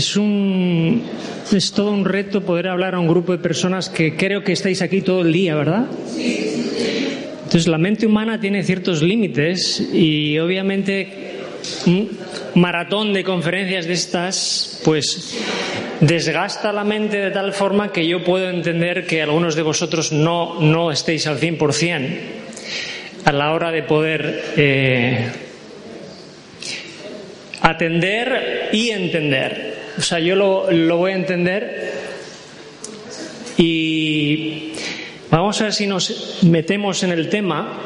Es, un, es todo un reto poder hablar a un grupo de personas que creo que estáis aquí todo el día, ¿verdad? Entonces, la mente humana tiene ciertos límites y obviamente un maratón de conferencias de estas, pues desgasta la mente de tal forma que yo puedo entender que algunos de vosotros no, no estéis al 100% a la hora de poder eh, atender y entender. O sea, yo lo, lo voy a entender y vamos a ver si nos metemos en el tema.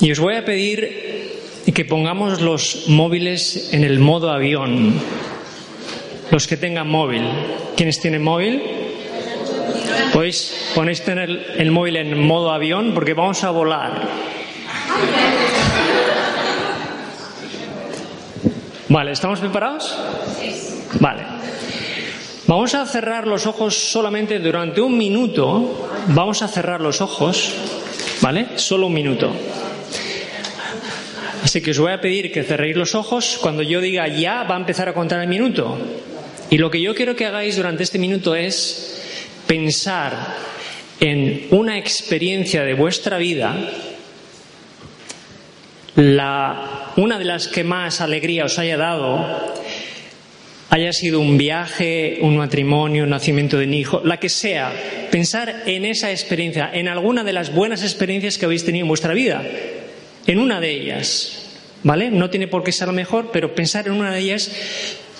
Y os voy a pedir que pongamos los móviles en el modo avión. Los que tengan móvil. ¿Quiénes tienen móvil? Pues ponéis tener el móvil en modo avión porque vamos a volar. Vale, ¿estamos preparados? Vale. Vamos a cerrar los ojos solamente durante un minuto. Vamos a cerrar los ojos, ¿vale? Solo un minuto. Así que os voy a pedir que cerréis los ojos. Cuando yo diga ya, va a empezar a contar el minuto. Y lo que yo quiero que hagáis durante este minuto es pensar en una experiencia de vuestra vida la, una de las que más alegría os haya dado haya sido un viaje, un matrimonio, un nacimiento de un hijo, la que sea, pensar en esa experiencia, en alguna de las buenas experiencias que habéis tenido en vuestra vida, en una de ellas, ¿vale? No tiene por qué ser lo mejor, pero pensar en una de ellas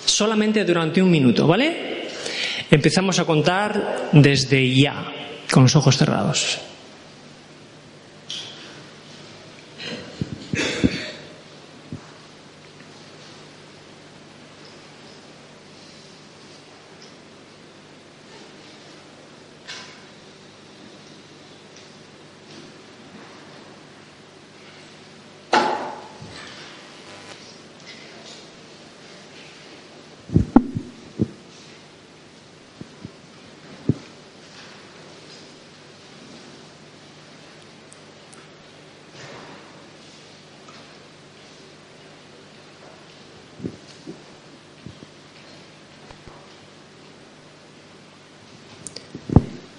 solamente durante un minuto, ¿vale? Empezamos a contar desde ya, con los ojos cerrados.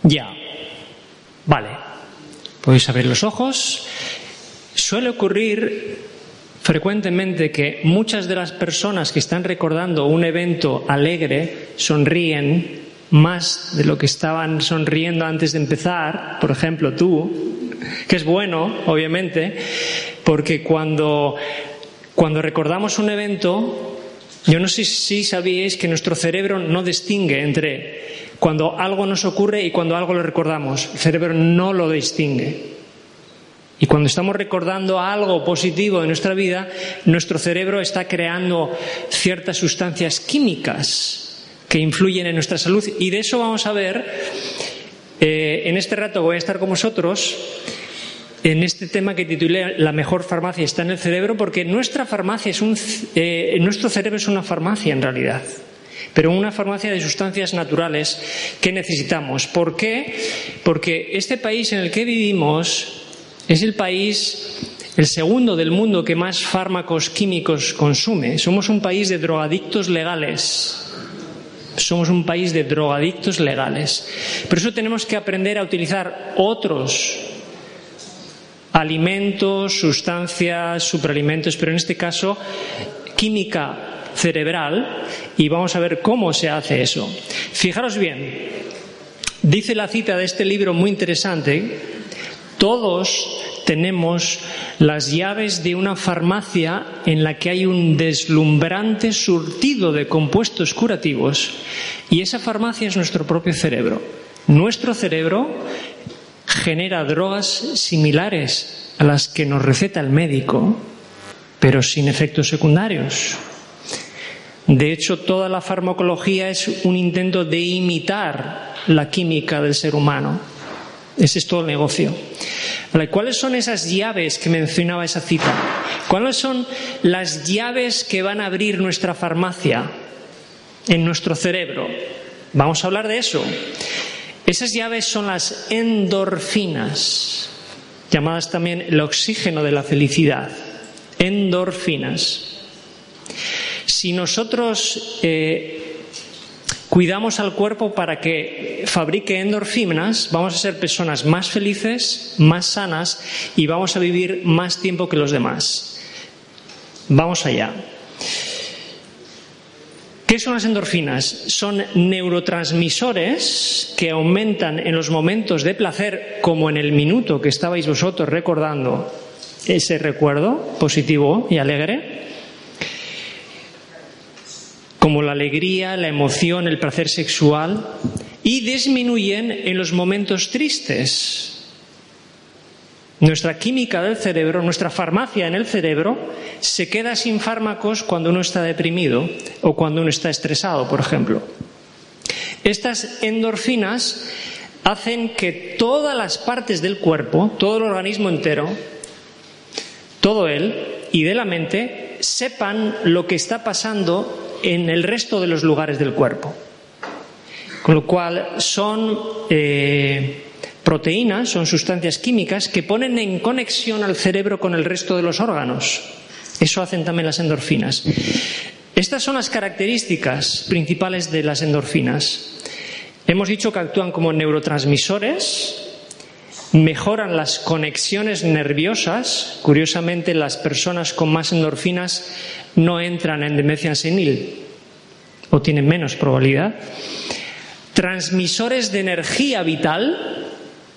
Ya. Vale. Podéis abrir los ojos. Suele ocurrir frecuentemente que muchas de las personas que están recordando un evento alegre sonríen más de lo que estaban sonriendo antes de empezar, por ejemplo tú, que es bueno, obviamente, porque cuando, cuando recordamos un evento, yo no sé si sabíais que nuestro cerebro no distingue entre cuando algo nos ocurre y cuando algo lo recordamos. El cerebro no lo distingue. Y cuando estamos recordando algo positivo de nuestra vida, nuestro cerebro está creando ciertas sustancias químicas que influyen en nuestra salud. Y de eso vamos a ver. Eh, en este rato voy a estar con vosotros en este tema que titulé La mejor farmacia está en el cerebro, porque nuestra farmacia es un, eh, nuestro cerebro es una farmacia en realidad pero una farmacia de sustancias naturales que necesitamos. ¿Por qué? Porque este país en el que vivimos es el país el segundo del mundo que más fármacos químicos consume. Somos un país de drogadictos legales. Somos un país de drogadictos legales. Por eso tenemos que aprender a utilizar otros alimentos, sustancias, superalimentos, pero en este caso química cerebral y vamos a ver cómo se hace eso. Fijaros bien, dice la cita de este libro muy interesante, todos tenemos las llaves de una farmacia en la que hay un deslumbrante surtido de compuestos curativos y esa farmacia es nuestro propio cerebro. Nuestro cerebro genera drogas similares a las que nos receta el médico, pero sin efectos secundarios. De hecho, toda la farmacología es un intento de imitar la química del ser humano. Ese es todo el negocio. ¿Cuáles son esas llaves que mencionaba esa cita? ¿Cuáles son las llaves que van a abrir nuestra farmacia en nuestro cerebro? Vamos a hablar de eso. Esas llaves son las endorfinas, llamadas también el oxígeno de la felicidad. Endorfinas. Si nosotros eh, cuidamos al cuerpo para que fabrique endorfinas, vamos a ser personas más felices, más sanas y vamos a vivir más tiempo que los demás. Vamos allá. ¿Qué son las endorfinas? Son neurotransmisores que aumentan en los momentos de placer, como en el minuto que estabais vosotros recordando ese recuerdo positivo y alegre, como la alegría, la emoción, el placer sexual, y disminuyen en los momentos tristes, nuestra química del cerebro, nuestra farmacia en el cerebro, se queda sin fármacos cuando uno está deprimido o cuando uno está estresado, por ejemplo. Estas endorfinas hacen que todas las partes del cuerpo, todo el organismo entero, todo él y de la mente, sepan lo que está pasando en el resto de los lugares del cuerpo. Con lo cual son eh, Proteínas son sustancias químicas que ponen en conexión al cerebro con el resto de los órganos. Eso hacen también las endorfinas. Estas son las características principales de las endorfinas. Hemos dicho que actúan como neurotransmisores, mejoran las conexiones nerviosas. Curiosamente, las personas con más endorfinas no entran en demencia senil o tienen menos probabilidad. Transmisores de energía vital,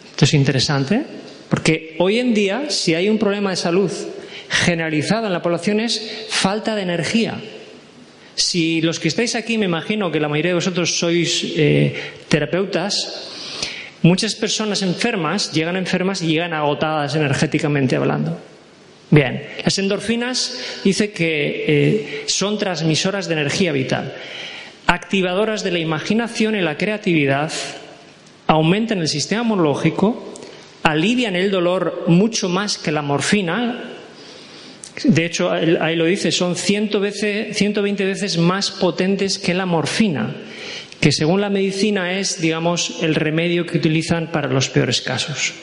esto es interesante, porque hoy en día, si hay un problema de salud generalizado en la población, es falta de energía. Si los que estáis aquí, me imagino que la mayoría de vosotros sois eh, terapeutas, muchas personas enfermas llegan enfermas y llegan agotadas energéticamente hablando. Bien, las endorfinas dice que eh, son transmisoras de energía vital, activadoras de la imaginación y la creatividad, aumentan el sistema inmunológico, alivian el dolor mucho más que la morfina. De hecho, ahí lo dice, son 120 veces más potentes que la morfina, que según la medicina es, digamos, el remedio que utilizan para los peores casos.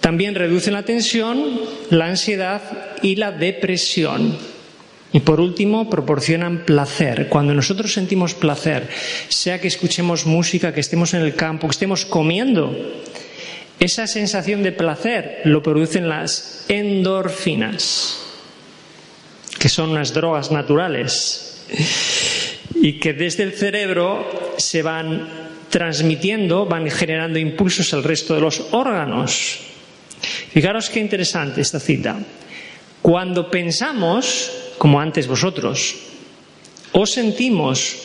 También reducen la tensión, la ansiedad y la depresión. Y por último, proporcionan placer. Cuando nosotros sentimos placer, sea que escuchemos música, que estemos en el campo, que estemos comiendo, esa sensación de placer lo producen las endorfinas, que son unas drogas naturales y que desde el cerebro se van transmitiendo, van generando impulsos al resto de los órganos. Fijaros qué interesante esta cita. Cuando pensamos, como antes vosotros. O sentimos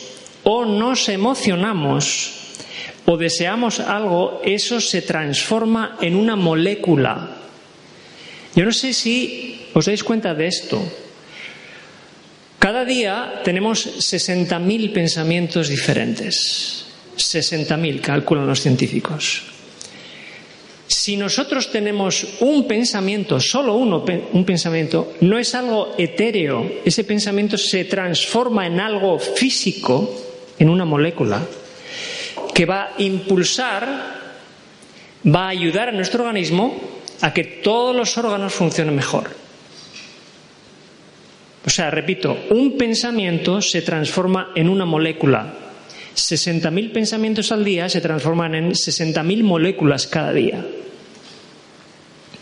o nos emocionamos o deseamos algo, eso se transforma en una molécula. Yo no sé si os dais cuenta de esto. Cada día tenemos 60.000 pensamientos diferentes. 60.000, calculan los científicos. Si nosotros tenemos un pensamiento, solo uno, un pensamiento, no es algo etéreo, ese pensamiento se transforma en algo físico, en una molécula, que va a impulsar, va a ayudar a nuestro organismo a que todos los órganos funcionen mejor. Sea, repito, un pensamiento se transforma en una molécula. 60.000 pensamientos al día se transforman en 60.000 moléculas cada día.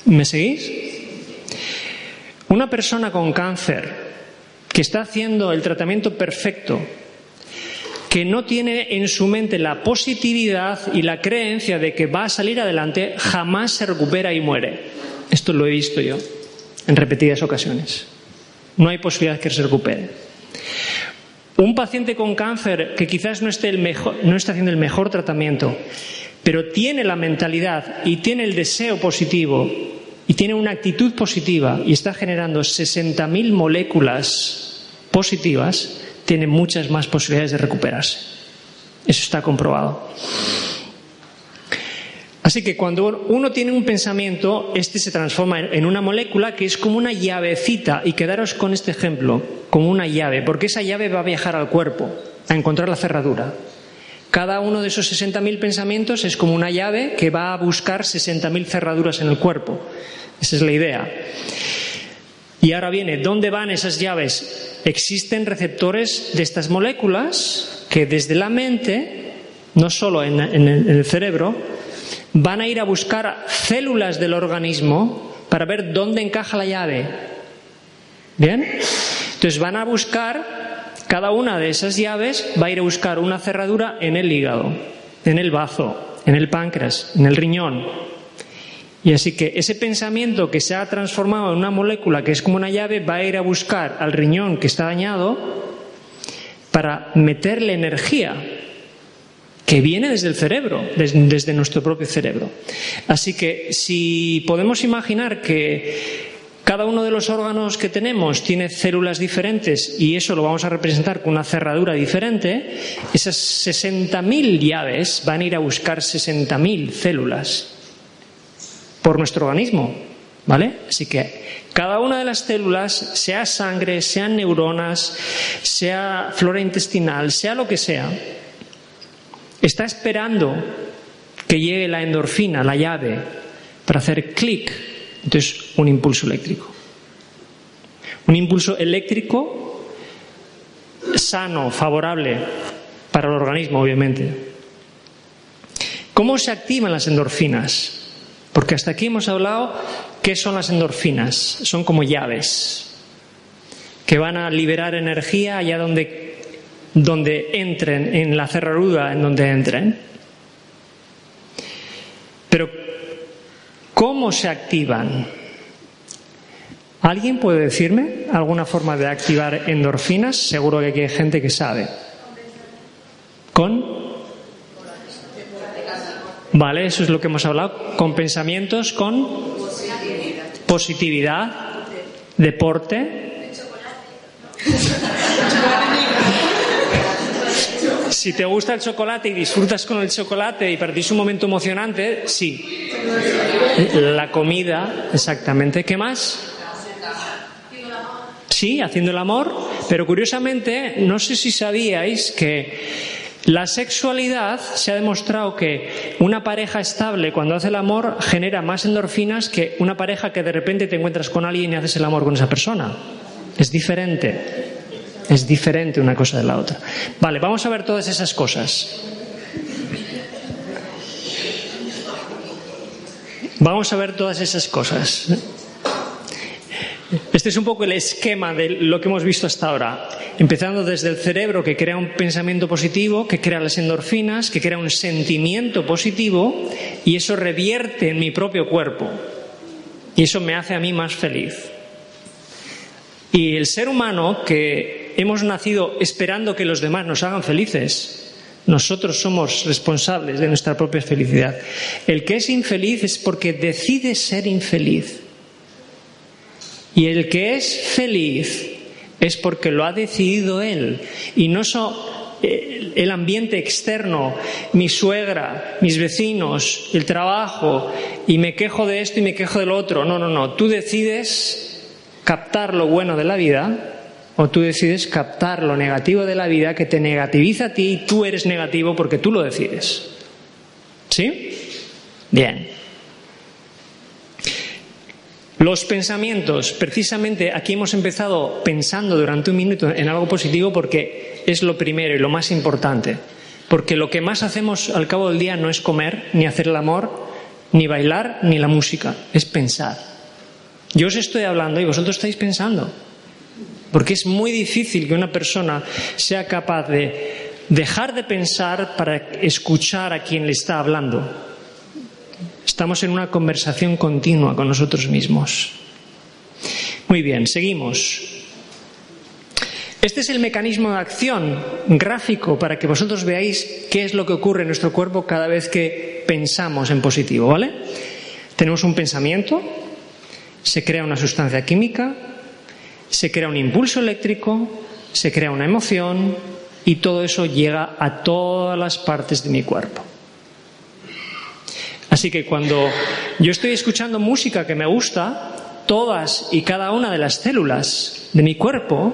¿Me seguís? Una persona con cáncer que está haciendo el tratamiento perfecto, que no tiene en su mente la positividad y la creencia de que va a salir adelante, jamás se recupera y muere. Esto lo he visto yo en repetidas ocasiones. No hay posibilidad que se recupere. Un paciente con cáncer que quizás no esté, no esté haciendo el mejor tratamiento, pero tiene la mentalidad y tiene el deseo positivo y tiene una actitud positiva y está generando 60.000 moléculas positivas, tiene muchas más posibilidades de recuperarse. Eso está comprobado. Así que cuando uno tiene un pensamiento, este se transforma en una molécula que es como una llavecita. Y quedaros con este ejemplo, como una llave, porque esa llave va a viajar al cuerpo, a encontrar la cerradura. Cada uno de esos 60.000 pensamientos es como una llave que va a buscar 60.000 cerraduras en el cuerpo. Esa es la idea. Y ahora viene, ¿dónde van esas llaves? Existen receptores de estas moléculas que desde la mente, no solo en, el cerebro, van a ir a buscar células del organismo para ver dónde encaja la llave. ¿Bien? Entonces van a buscar, cada una de esas llaves va a ir a buscar una cerradura en el hígado, en el bazo, en el páncreas, en el riñón. Y así que ese pensamiento que se ha transformado en una molécula que es como una llave va a ir a buscar al riñón que está dañado para meterle energía que viene desde el cerebro, desde, nuestro propio cerebro. Así que si podemos imaginar que cada uno de los órganos que tenemos tiene células diferentes y eso lo vamos a representar con una cerradura diferente, esas 60.000 llaves van a ir a buscar 60.000 células por nuestro organismo, ¿vale? Así que cada una de las células, sea sangre, sean neuronas, sea flora intestinal, sea lo que sea, Está esperando que llegue la endorfina, la llave, para hacer clic. Entonces, un impulso eléctrico. Un impulso eléctrico sano, favorable para el organismo, obviamente. ¿Cómo se activan las endorfinas? Porque hasta aquí hemos hablado qué son las endorfinas. Son como llaves que van a liberar energía allá donde donde entren, en la cerradura en donde entren. Pero, ¿cómo se activan? ¿Alguien puede decirme alguna forma de activar endorfinas? Seguro que aquí hay gente que sabe. ¿Con? Vale, eso es lo que hemos hablado. Con pensamientos, con positividad, deporte. Si te gusta el chocolate y disfrutas con el chocolate y perdís un momento emocionante, sí. La comida, exactamente. ¿Qué más? Sí, haciendo el amor. Pero curiosamente, no sé si sabíais que la sexualidad se ha demostrado que una pareja estable cuando hace el amor genera más endorfinas que una pareja que de repente te encuentras con alguien y haces el amor con esa persona. Es diferente. Es diferente una cosa de la otra. Vale, vamos a ver todas esas cosas. Vamos a ver todas esas cosas. Este es un poco el esquema de lo que hemos visto hasta ahora. Empezando desde el cerebro que crea un pensamiento positivo, que crea las endorfinas, que crea un sentimiento positivo y eso revierte en mi propio cuerpo. Y eso me hace a mí más feliz. Y el ser humano que hemos nacido esperando que los demás nos hagan felices. Nosotros somos responsables de nuestra propia felicidad. El que es infeliz es porque decide ser infeliz. Y el que es feliz es porque lo ha decidido él. Y no so, eh, el ambiente externo, mi suegra, mis vecinos, el trabajo, y me quejo de esto y me quejo del otro. No, no, no. Tú decides captar lo bueno de la vida o tú decides captar lo negativo de la vida que te negativiza a ti y tú eres negativo porque tú lo decides. ¿Sí? Bien. Los pensamientos, precisamente aquí hemos empezado pensando durante un minuto en algo positivo porque es lo primero y lo más importante. Porque lo que más hacemos al cabo del día no es comer, ni hacer el amor, ni bailar, ni la música, es pensar. Yo os estoy hablando y vosotros estáis pensando. Porque es muy difícil que una persona sea capaz de dejar de pensar para escuchar a quien le está hablando. Estamos en una conversación continua con nosotros mismos. Muy bien, seguimos. Este es el mecanismo de acción gráfico para que vosotros veáis qué es lo que ocurre en nuestro cuerpo cada vez que pensamos en positivo, ¿vale? Tenemos un pensamiento, se crea una sustancia química, se crea un impulso eléctrico, se crea una emoción y todo eso llega a todas las partes de mi cuerpo. Así que cuando yo estoy escuchando música que me gusta, todas y cada una de las células de mi cuerpo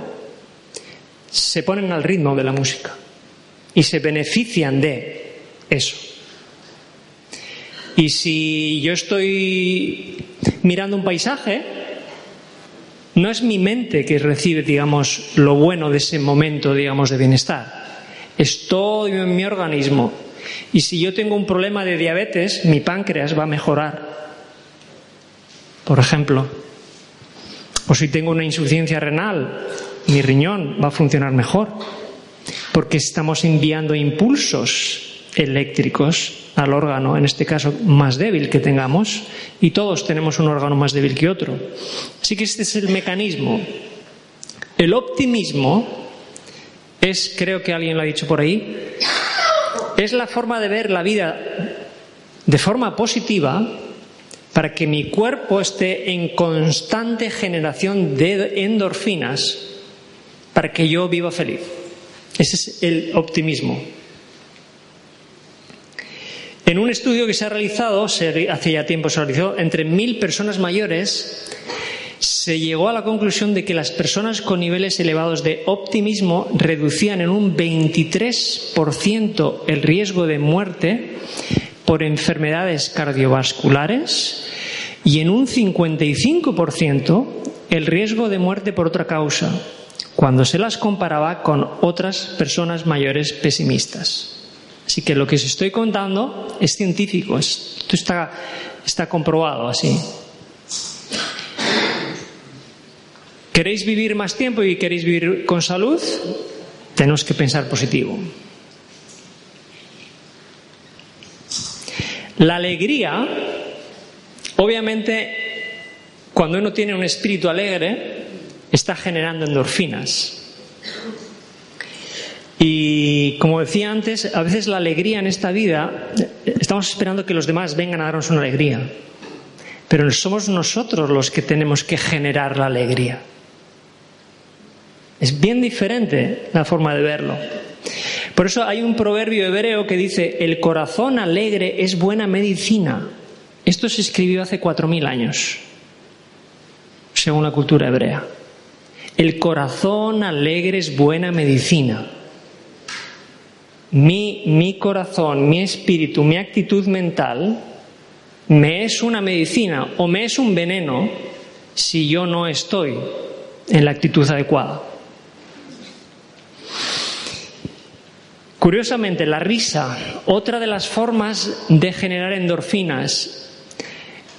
se ponen al ritmo de la música y se benefician de eso. Y si yo estoy mirando un paisaje, no es mi mente que recibe, digamos, lo bueno de ese momento, digamos, de bienestar. Es todo en mi organismo. Y si yo tengo un problema de diabetes, mi páncreas va a mejorar. Por ejemplo. O si tengo una insuficiencia renal, mi riñón va a funcionar mejor, porque estamos enviando impulsos eléctricos al órgano, en este caso más débil que tengamos, y todos tenemos un órgano más débil que otro. Así que este es el mecanismo. El optimismo es, creo que alguien lo ha dicho por ahí, es la forma de ver la vida de forma positiva para que mi cuerpo esté en constante generación de endorfinas para que yo viva feliz. Ese es el optimismo. En un estudio que se ha realizado, hace ya tiempo se realizó, entre mil personas mayores, se llegó a la conclusión de que las personas con niveles elevados de optimismo reducían en un 23% el riesgo de muerte por enfermedades cardiovasculares y en un 55% el riesgo de muerte por otra causa, cuando se las comparaba con otras personas mayores pesimistas. Así que lo que os estoy contando es científico, esto está, está comprobado así. ¿Queréis vivir más tiempo y queréis vivir con salud? Tenemos que pensar positivo. La alegría, obviamente, cuando uno tiene un espíritu alegre, está generando endorfinas. Y como decía antes, a veces la alegría en esta vida, estamos esperando que los demás vengan a darnos una alegría, pero somos nosotros los que tenemos que generar la alegría. Es bien diferente la forma de verlo. Por eso hay un proverbio hebreo que dice, el corazón alegre es buena medicina. Esto se escribió hace cuatro mil años, según la cultura hebrea. El corazón alegre es buena medicina. Mi, mi corazón, mi espíritu, mi actitud mental me es una medicina o me es un veneno si yo no estoy en la actitud adecuada. Curiosamente, la risa, otra de las formas de generar endorfinas,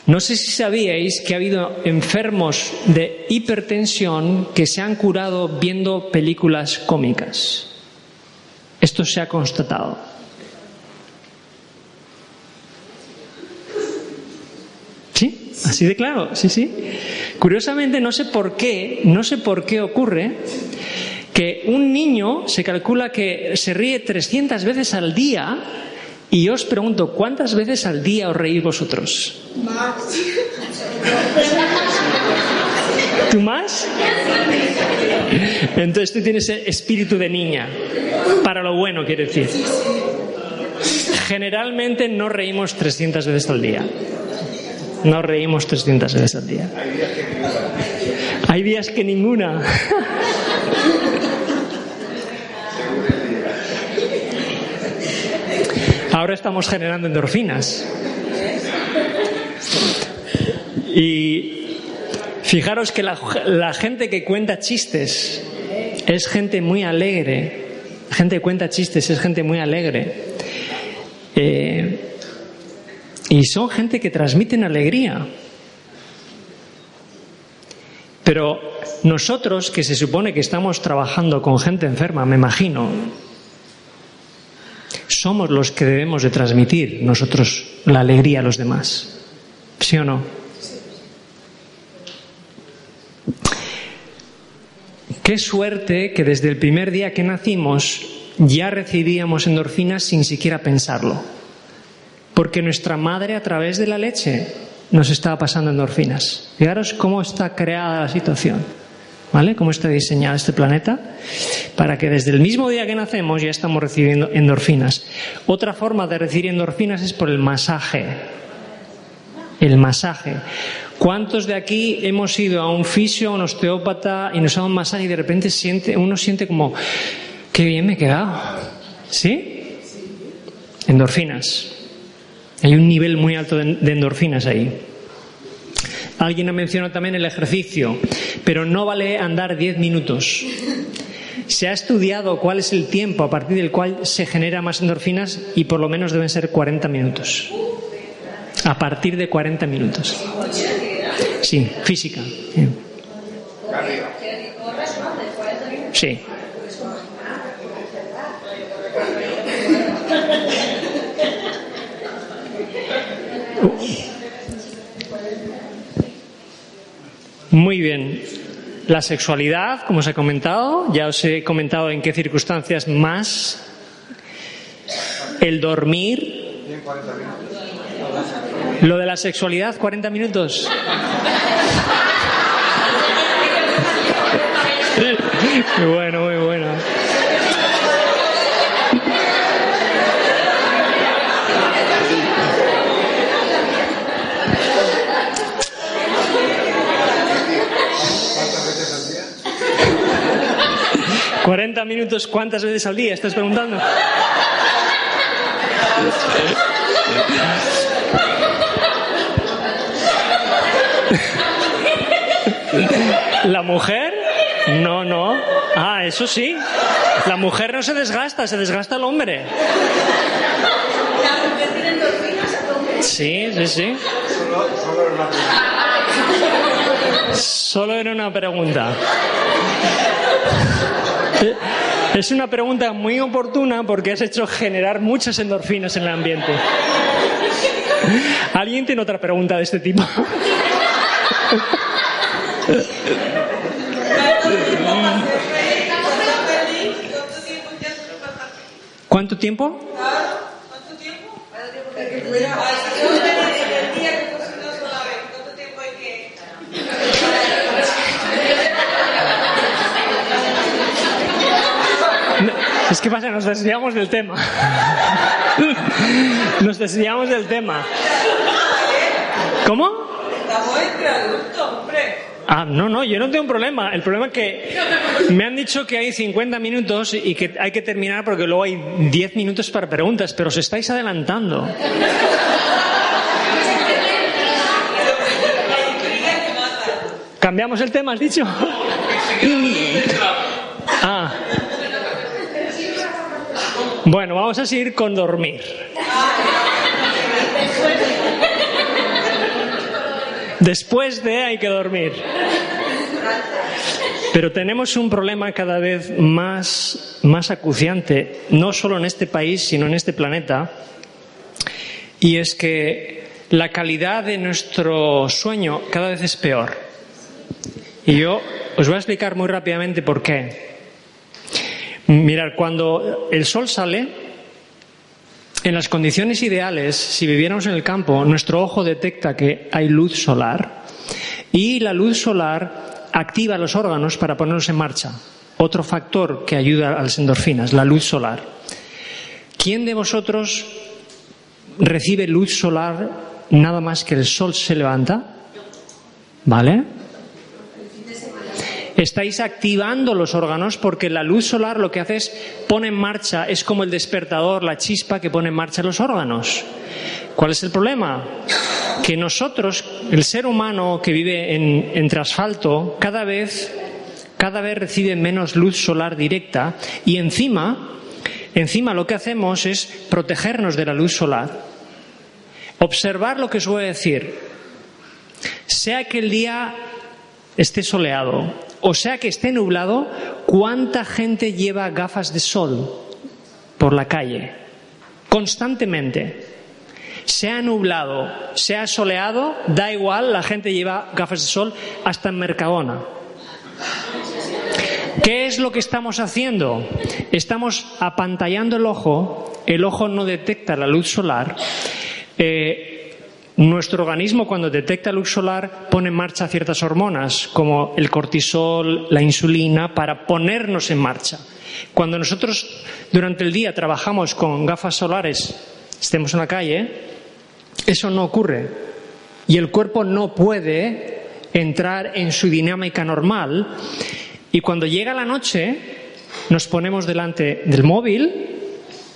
no sé si sabíais que ha habido enfermos de hipertensión que se han curado viendo películas cómicas. Esto se ha constatado. ¿Sí? Así de claro, sí, sí. Curiosamente, no sé por qué, no sé por qué ocurre que un niño se calcula que se ríe 300 veces al día y yo os pregunto, ¿cuántas veces al día os reís vosotros? Más. ¿Tú más? Entonces tú tienes espíritu de niña, para lo bueno quiere decir. Generalmente no reímos 300 veces al día. No reímos 300 veces al día. Hay días que ninguna. Ahora estamos generando endorfinas. Y Fijaros que la, gente que cuenta chistes es gente muy alegre. Gente que cuenta chistes es gente muy alegre. Eh, y son gente que transmiten alegría. Pero nosotros, que se supone que estamos trabajando con gente enferma, me imagino, somos los que debemos de transmitir nosotros la alegría a los demás. ¿Sí o no? Qué suerte que desde el primer día que nacimos ya recibíamos endorfinas sin siquiera pensarlo. Porque nuestra madre a través de la leche nos estaba pasando endorfinas. Fijaros cómo está creada la situación. ¿Vale? ¿Cómo está diseñado este planeta? Para que desde el mismo día que nacemos ya estamos recibiendo endorfinas. Otra forma de recibir endorfinas es por el masaje. El masaje. ¿Cuántos de aquí hemos ido a un fisio, a un osteópata y nos ha dado un masaje y de repente siente, uno siente como, qué bien me he quedado? ¿Sí? Endorfinas. Hay un nivel muy alto de endorfinas ahí. Alguien ha mencionado también el ejercicio, pero no vale andar 10 minutos. Se ha estudiado cuál es el tiempo a partir del cual se genera más endorfinas y por lo menos deben ser 40 minutos. A partir de 40 minutos. Sí, física. Sí. Muy bien. La sexualidad, como os he comentado, ya os he comentado en qué circunstancias más. El dormir. Lo de la sexualidad, 40 minutos. Muy bueno, muy bueno. 40 minutos, ¿cuántas veces al día? ¿Estás preguntando? ¿La mujer? No, no. Ah, eso sí. La mujer no se desgasta, se desgasta el hombre. Sí, sí, sí. Solo era una pregunta. Es una pregunta muy oportuna porque has hecho generar muchas endorfinas en el ambiente. ¿Alguien tiene otra pregunta de este tipo? ¿Cuánto tiempo? ¿Cuánto tiempo? Es que pasa, nos desviamos del tema. Nos desviamos del tema. ¿Cómo? Ah, no, no, yo no tengo un problema. El problema es que me han dicho que hay 50 minutos y que hay que terminar porque luego hay 10 minutos para preguntas, pero os estáis adelantando. ¿Cambiamos el tema, has dicho? Ah. Bueno, vamos a seguir con dormir. Después de hay que dormir. Pero tenemos un problema cada vez más, más acuciante, no solo en este país, sino en este planeta, y es que la calidad de nuestro sueño cada vez es peor. Y yo os voy a explicar muy rápidamente por qué. Mirar, cuando el sol sale, en las condiciones ideales, si viviéramos en el campo, nuestro ojo detecta que hay luz solar y la luz solar activa los órganos para ponerlos en marcha. Otro factor que ayuda a las endorfinas, la luz solar. ¿Quién de vosotros recibe luz solar nada más que el sol se levanta? ¿Vale? Estáis activando los órganos porque la luz solar lo que hace es pone en marcha, es como el despertador, la chispa que pone en marcha los órganos. ¿Cuál es el problema? que nosotros, el ser humano que vive en, entre asfalto, cada vez, cada vez recibe menos luz solar directa y encima, encima lo que hacemos es protegernos de la luz solar. Observar lo que os voy a decir. Sea que el día esté soleado o sea que esté nublado, ¿cuánta gente lleva gafas de sol por la calle? Constantemente. Sea nublado, sea soleado, da igual, la gente lleva gafas de sol hasta en Mercadona. ¿Qué es lo que estamos haciendo? Estamos apantallando el ojo, el ojo no detecta la luz solar. Eh, nuestro organismo, cuando detecta luz solar, pone en marcha ciertas hormonas, como el cortisol, la insulina, para ponernos en marcha. Cuando nosotros durante el día trabajamos con gafas solares, estemos en la calle, eso no ocurre. Y el cuerpo no puede entrar en su dinámica normal. Y cuando llega la noche, nos ponemos delante del móvil,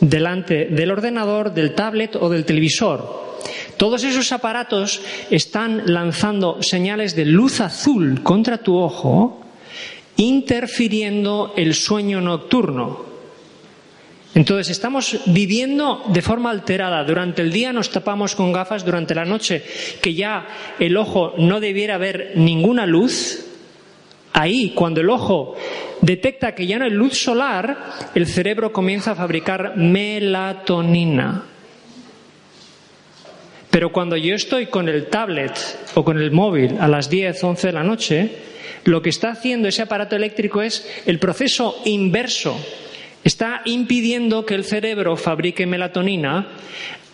delante del ordenador, del tablet o del televisor todos esos aparatos están lanzando señales de luz azul contra tu ojo, interfiriendo el sueño nocturno. Entonces estamos viviendo de forma alterada. Durante el día nos tapamos con gafas, durante la noche, que ya el ojo no debiera ver ninguna luz. Ahí, cuando el ojo detecta que ya no hay luz solar, el cerebro comienza a fabricar melatonina. Pero cuando yo estoy con el tablet o con el móvil a las 10, 11 de la noche, lo que está haciendo ese aparato eléctrico es el proceso inverso. Está impidiendo que el cerebro fabrique melatonina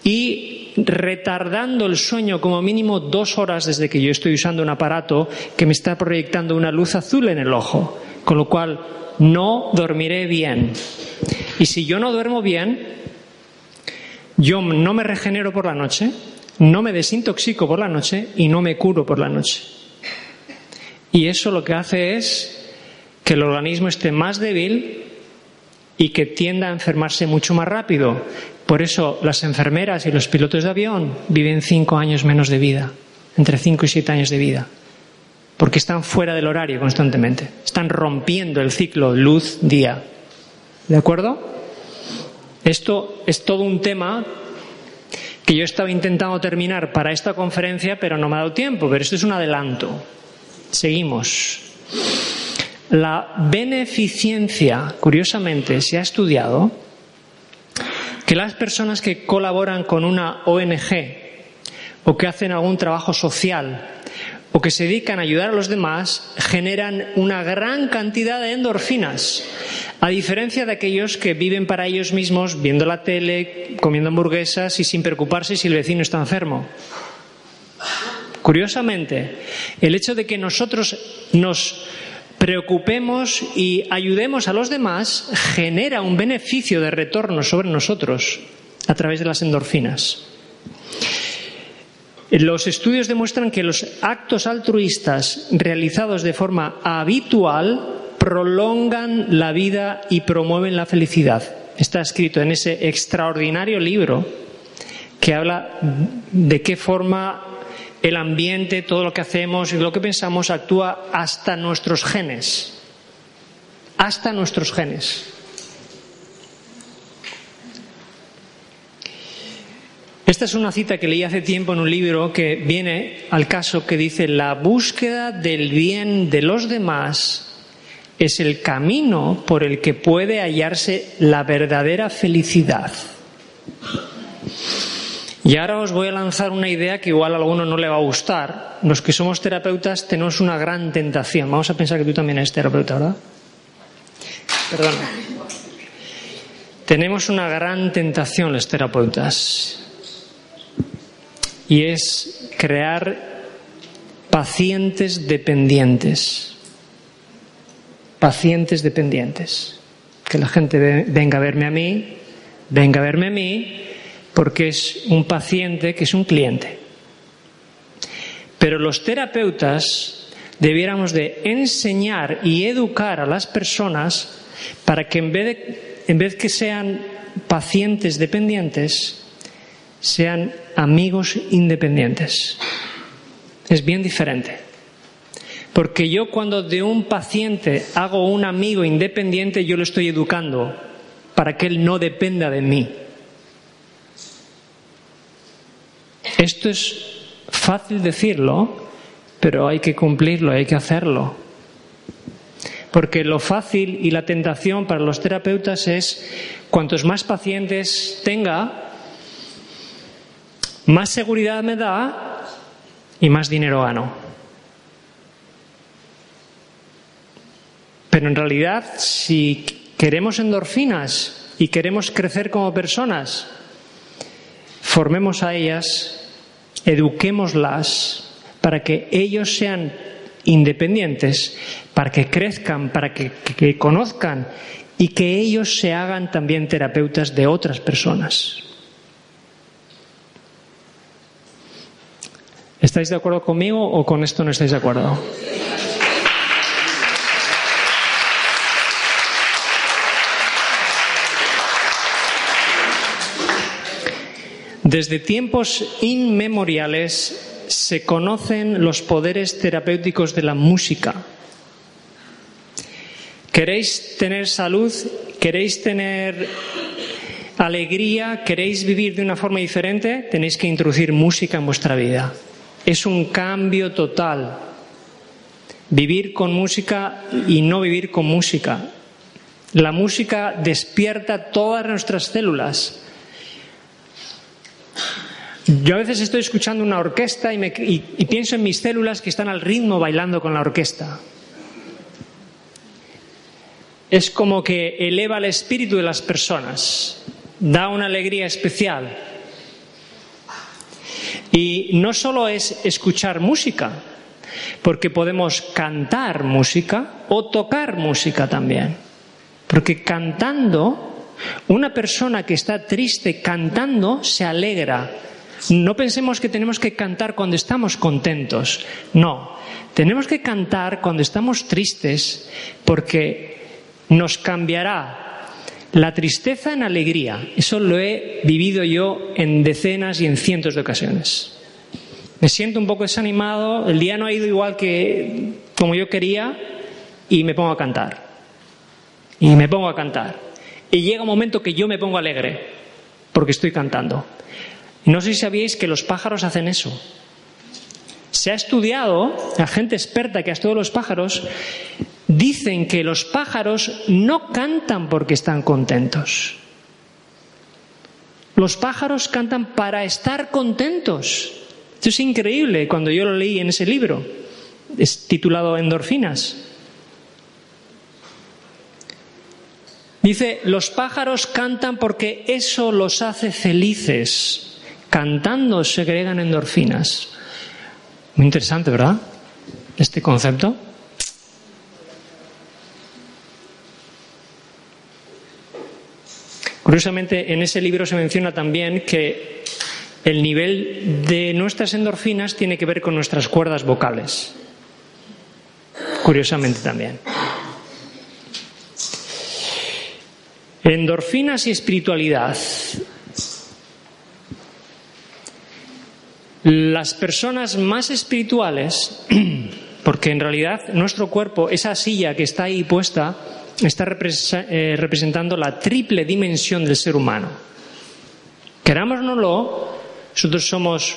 y retardando el sueño como mínimo dos horas desde que yo estoy usando un aparato que me está proyectando una luz azul en el ojo, con lo cual no dormiré bien. Y si yo no duermo bien, yo no me regenero por la noche, no me desintoxico por la noche y no me curo por la noche. Y eso lo que hace es que el organismo esté más débil y que tienda a enfermarse mucho más rápido. Por eso las enfermeras y los pilotos de avión viven cinco años menos de vida, entre cinco y siete años de vida, porque están fuera del horario constantemente, están rompiendo el ciclo luz-día. ¿De acuerdo? Esto es todo un tema que yo estaba intentando terminar para esta conferencia, pero no me ha dado tiempo, pero esto es un adelanto. Seguimos. La beneficencia, curiosamente, se ha estudiado que las personas que colaboran con una ONG o que hacen algún trabajo social o que se dedican a ayudar a los demás generan una gran cantidad de endorfinas, a diferencia de aquellos que viven para ellos mismos viendo la tele, comiendo hamburguesas y sin preocuparse si el vecino está enfermo. Curiosamente, el hecho de que nosotros nos preocupemos y ayudemos a los demás genera un beneficio de retorno sobre nosotros a través de las endorfinas. Los estudios demuestran que los actos altruistas realizados de forma habitual prolongan la vida y promueven la felicidad. Está escrito en ese extraordinario libro que habla de qué forma el ambiente, todo lo que hacemos y lo que pensamos actúa hasta nuestros genes. Hasta nuestros genes. Esta es una cita que leí hace tiempo en un libro que viene al caso que dice la búsqueda del bien de los demás es el camino por el que puede hallarse la verdadera felicidad. Y ahora os voy a lanzar una idea que igual a alguno no le va a gustar. Los que somos terapeutas tenemos una gran tentación. Vamos a pensar que tú también eres terapeuta, ¿verdad? Perdón. Tenemos una gran tentación los terapeutas y es crear pacientes dependientes. Pacientes dependientes. Que la gente venga a verme a mí, venga a verme a mí, porque es un paciente que es un cliente. Pero los terapeutas debiéramos de enseñar y educar a las personas para que en vez de, en vez que sean pacientes dependientes, sean amigos independientes. Es bien diferente. Porque yo cuando de un paciente hago un amigo independiente, yo lo estoy educando para que él no dependa de mí. Esto es fácil decirlo, pero hay que cumplirlo, hay que hacerlo. Porque lo fácil y la tentación para los terapeutas es cuantos más pacientes tenga, más seguridad me da y más dinero gano. Pero en realidad, si queremos endorfinas y queremos crecer como personas, formemos a ellas, eduquémoslas para que ellos sean independientes, para que crezcan, para que, que, conozcan y que ellos se hagan también terapeutas de otras personas. ¿Estáis de acuerdo conmigo o con esto no estáis de acuerdo? Desde tiempos inmemoriales se conocen los poderes terapéuticos de la música. ¿Queréis tener salud? ¿Queréis tener alegría? ¿Queréis vivir de una forma diferente? Tenéis que introducir música en vuestra vida. Es un cambio total. Vivir con música y no vivir con música. La música despierta todas nuestras células yo a veces estoy escuchando una orquesta y, pienso en mis células que están al ritmo bailando con la orquesta. Es como que eleva el espíritu de las personas, da una alegría especial. Y no solo es escuchar música, porque podemos cantar música o tocar música también. Porque cantando, una persona que está triste cantando se alegra no pensemos que tenemos que cantar cuando estamos contentos. No, tenemos que cantar cuando estamos tristes porque nos cambiará la tristeza en alegría. Eso lo he vivido yo en decenas y en cientos de ocasiones. Me siento un poco desanimado, el día no ha ido igual que como yo quería y me pongo a cantar. Y me pongo a cantar. Y llega un momento que yo me pongo alegre porque estoy cantando. No sé si sabíais que los pájaros hacen eso. Se ha estudiado, la gente experta que ha estudiado los pájaros, dicen que los pájaros no cantan porque están contentos. Los pájaros cantan para estar contentos. Esto es increíble cuando yo lo leí en ese libro, es titulado Endorfinas. Dice, los pájaros cantan porque eso los hace felices. Cantando segregan endorfinas. Muy interesante, ¿verdad? Este concepto. Curiosamente, en ese libro se menciona también que el nivel de nuestras endorfinas tiene que ver con nuestras cuerdas vocales. Curiosamente también. Endorfinas y espiritualidad. Las personas más espirituales, porque en realidad nuestro cuerpo, esa silla que está ahí puesta, está eh, representando la triple dimensión del ser humano. Querámoslo, nosotros somos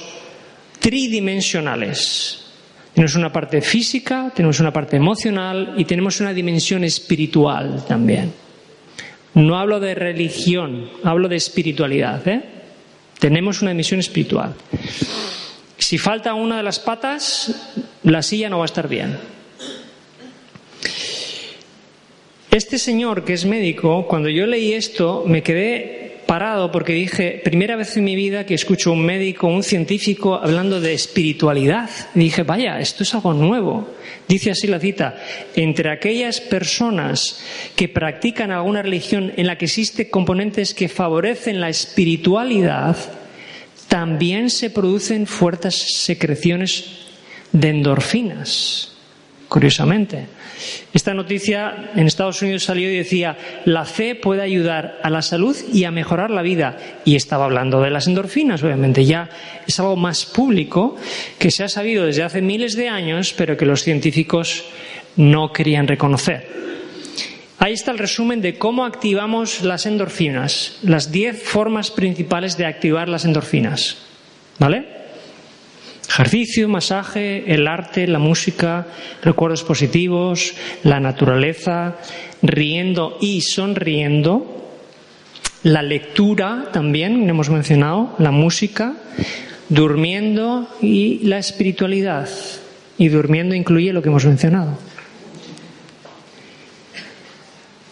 tridimensionales. Tenemos una parte física, tenemos una parte emocional y tenemos una dimensión espiritual también. No hablo de religión, hablo de espiritualidad. ¿eh? Tenemos una dimensión espiritual. Si falta una de las patas, la silla no va a estar bien. Este señor que es médico, cuando yo leí esto, me quedé parado porque dije, primera vez en mi vida que escucho un médico, un científico hablando de espiritualidad. Y dije, vaya, esto es algo nuevo. Dice así la cita, entre aquellas personas que practican alguna religión en la que existen componentes que favorecen la espiritualidad, también se producen fuertes secreciones de endorfinas. Curiosamente. Esta noticia en Estados Unidos salió y decía, la fe puede ayudar a la salud y a mejorar la vida. Y estaba hablando de las endorfinas, obviamente. Ya es algo más público que se ha sabido desde hace miles de años, pero que los científicos no querían reconocer. Ahí está el resumen de cómo activamos las endorfinas, las diez formas principales de activar las endorfinas. ¿Vale? Ejercicio, masaje, el arte, la música, recuerdos positivos, la naturaleza, riendo y sonriendo, la lectura también, hemos mencionado, la música, durmiendo y la espiritualidad. Y durmiendo incluye lo que hemos mencionado.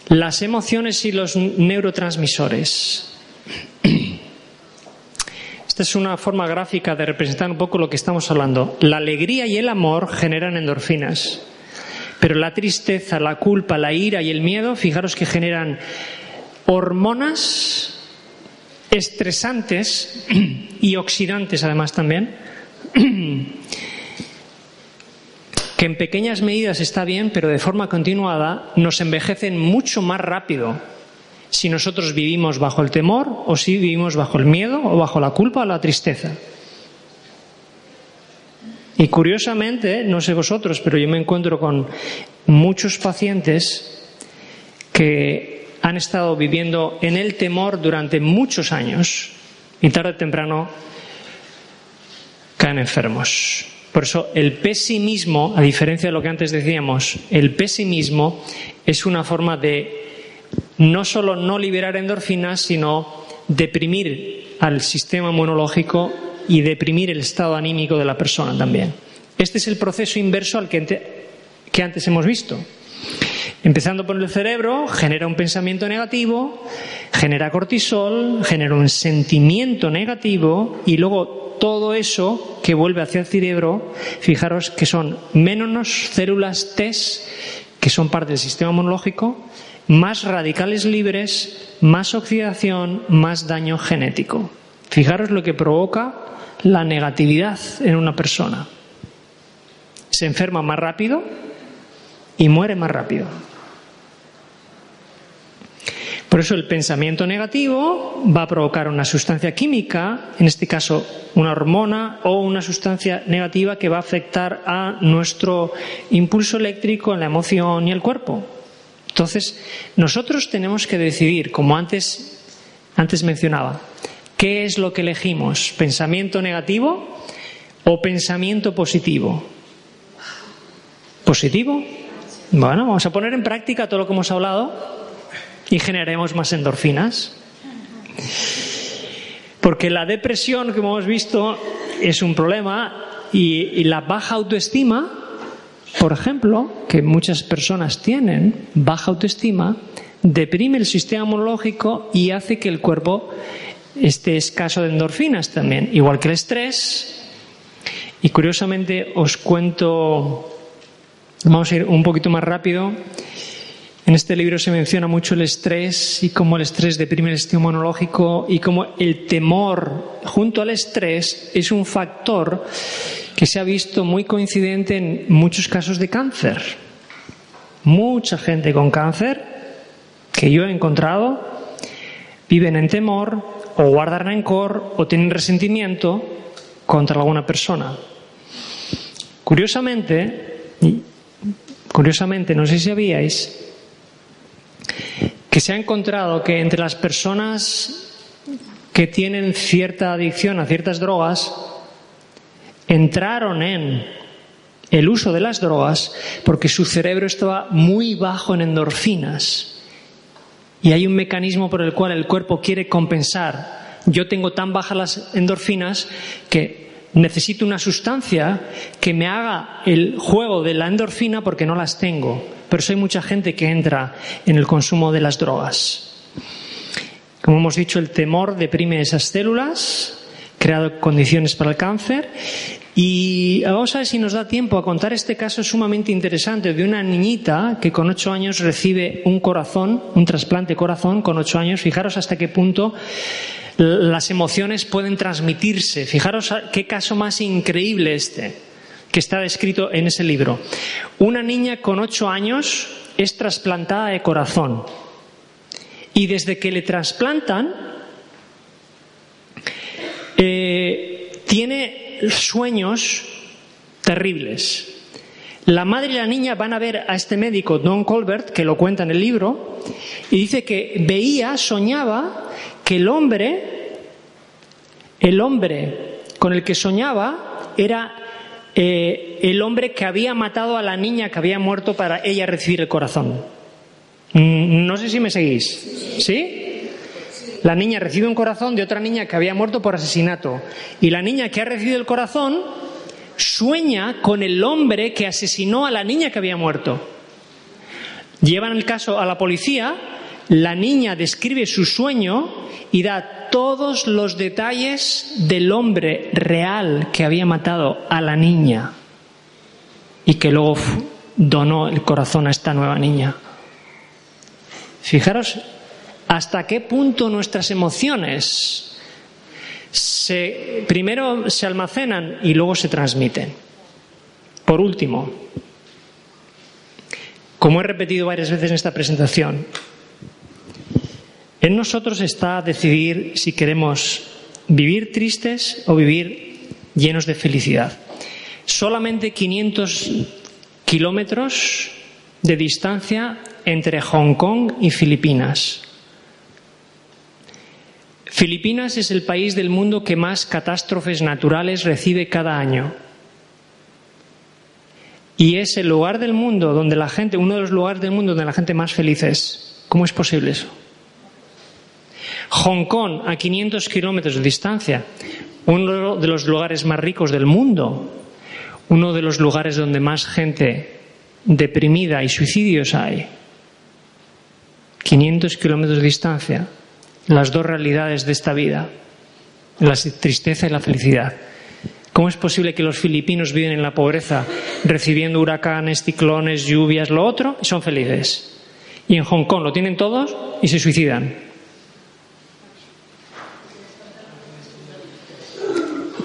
Las emociones y los neurotransmisores. Esta es una forma gráfica de representar un poco lo que estamos hablando. La alegría y el amor generan endorfinas, pero la tristeza, la culpa, la ira y el miedo, fijaros que generan hormonas estresantes y oxidantes además también, que en pequeñas medidas está bien, pero de forma continuada nos envejecen mucho más rápido si nosotros vivimos bajo el temor o si vivimos bajo el miedo o bajo la culpa o la tristeza. Y curiosamente, no sé vosotros, pero yo me encuentro con muchos pacientes que han estado viviendo en el temor durante muchos años y tarde o temprano caen enfermos. Por eso el pesimismo, a diferencia de lo que antes decíamos, el pesimismo es una forma de no solo no liberar endorfinas, sino deprimir al sistema inmunológico y deprimir el estado anímico de la persona también. Este es el proceso inverso al que, que antes hemos visto. Empezando por el cerebro, genera un pensamiento negativo, genera cortisol, genera un sentimiento negativo y luego todo eso que vuelve hacia el cerebro, fijaros que son menos células T que son parte del sistema inmunológico más radicales libres, más oxidación, más daño genético. Fijaros lo que provoca la negatividad en una persona. Se enferma más rápido y muere más rápido. Por eso el pensamiento negativo va a provocar una sustancia química, en este caso una hormona o una sustancia negativa que va a afectar a nuestro impulso eléctrico en la emoción y el cuerpo. Entonces, nosotros tenemos que decidir, como antes, antes mencionaba, ¿qué es lo que elegimos? ¿Pensamiento negativo o pensamiento positivo? ¿Positivo? Bueno, vamos a poner en práctica todo lo que hemos hablado y generaremos más endorfinas. Porque la depresión, como hemos visto, es un problema y la baja autoestima por ejemplo, que muchas personas tienen baja autoestima, deprime el sistema inmunológico y hace que el cuerpo esté escaso de endorfinas también, igual que el estrés. Y curiosamente os cuento, vamos a ir un poquito más rápido. En este libro se menciona mucho el estrés y cómo el estrés deprime el sistema inmunológico y cómo el temor junto al estrés es un factor que se ha visto muy coincidente en muchos casos de cáncer. Mucha gente con cáncer que yo he encontrado viven en temor o guardan rencor o tienen resentimiento contra alguna persona. Curiosamente, curiosamente, no sé si sabíais que se ha encontrado que entre las personas que tienen cierta adicción a ciertas drogas, entraron en el uso de las drogas porque su cerebro estaba muy bajo en endorfinas. Y hay un mecanismo por el cual el cuerpo quiere compensar. Yo tengo tan bajas las endorfinas que necesito una sustancia que me haga el juego de la endorfina porque no las tengo. Pero hay mucha gente que entra en el consumo de las drogas. Como hemos dicho, el temor deprime esas células, creado condiciones para el cáncer. Y vamos a ver si nos da tiempo a contar este caso sumamente interesante de una niñita que con ocho años recibe un corazón, un trasplante corazón con ocho años. Fijaros hasta qué punto las emociones pueden transmitirse. Fijaros qué caso más increíble este. que está descrito en ese libro. Una niña con ocho años es trasplantada de corazón y desde que le trasplantan eh, tiene sueños terribles. La madre y la niña van a ver a este médico, Don Colbert, que lo cuenta en el libro, y dice que veía, soñaba que el hombre, el hombre con el que soñaba era eh, el hombre que había matado a la niña que había muerto para ella recibir el corazón. Mm, no sé si me seguís. ¿Sí? La niña recibe un corazón de otra niña que había muerto por asesinato. Y la niña que ha recibido el corazón sueña con el hombre que asesinó a la niña que había muerto. Llevan el caso a la policía, la niña describe su sueño y da todos los detalles del hombre real que había matado a la niña y que luego donó el corazón a esta nueva niña. Fijaros hasta qué punto nuestras emociones se, primero se almacenan y luego se transmiten. Por último, como he repetido varias veces en esta presentación, en nosotros está decidir si queremos vivir tristes o vivir llenos de felicidad. Solamente 500 kilómetros de distancia entre Hong Kong y Filipinas. Filipinas es el país del mundo que más catástrofes naturales recibe cada año. Y es el lugar del mundo donde la gente, uno de los lugares del mundo donde la gente más feliz es. ¿Cómo es posible eso? Hong Kong, a 500 kilómetros de distancia, uno de los lugares más ricos del mundo, uno de los lugares donde más gente deprimida y suicidios hay. 500 kilómetros de distancia las dos realidades de esta vida, la tristeza y la felicidad. ¿Cómo es posible que los filipinos viven en la pobreza, recibiendo huracanes, ciclones, lluvias, lo otro, y son felices? Y en Hong Kong lo tienen todos y se suicidan.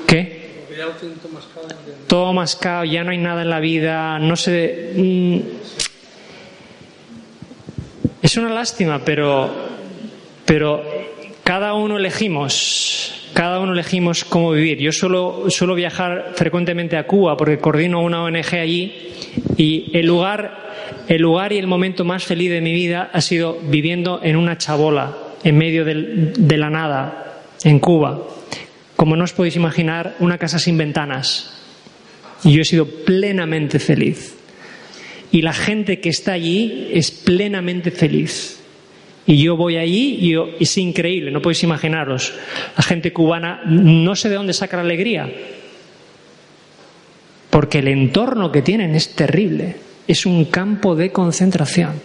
¿Qué? Todo mascado, ya no hay nada en la vida, no sé. Mm, es una lástima, pero pero cada uno elegimos, cada uno elegimos cómo vivir. Yo suelo, suelo viajar frecuentemente a Cuba porque coordino una ONG allí y el lugar, el lugar y el momento más feliz de mi vida ha sido viviendo en una chabola, en medio de la nada, en Cuba. Como no os podéis imaginar, una casa sin ventanas. Y yo he sido plenamente feliz. Y la gente que está allí es plenamente feliz. Y yo voy allí y es increíble, no podéis imaginaros. La gente cubana no sé de dónde saca la alegría, porque el entorno que tienen es terrible. Es un campo de concentración.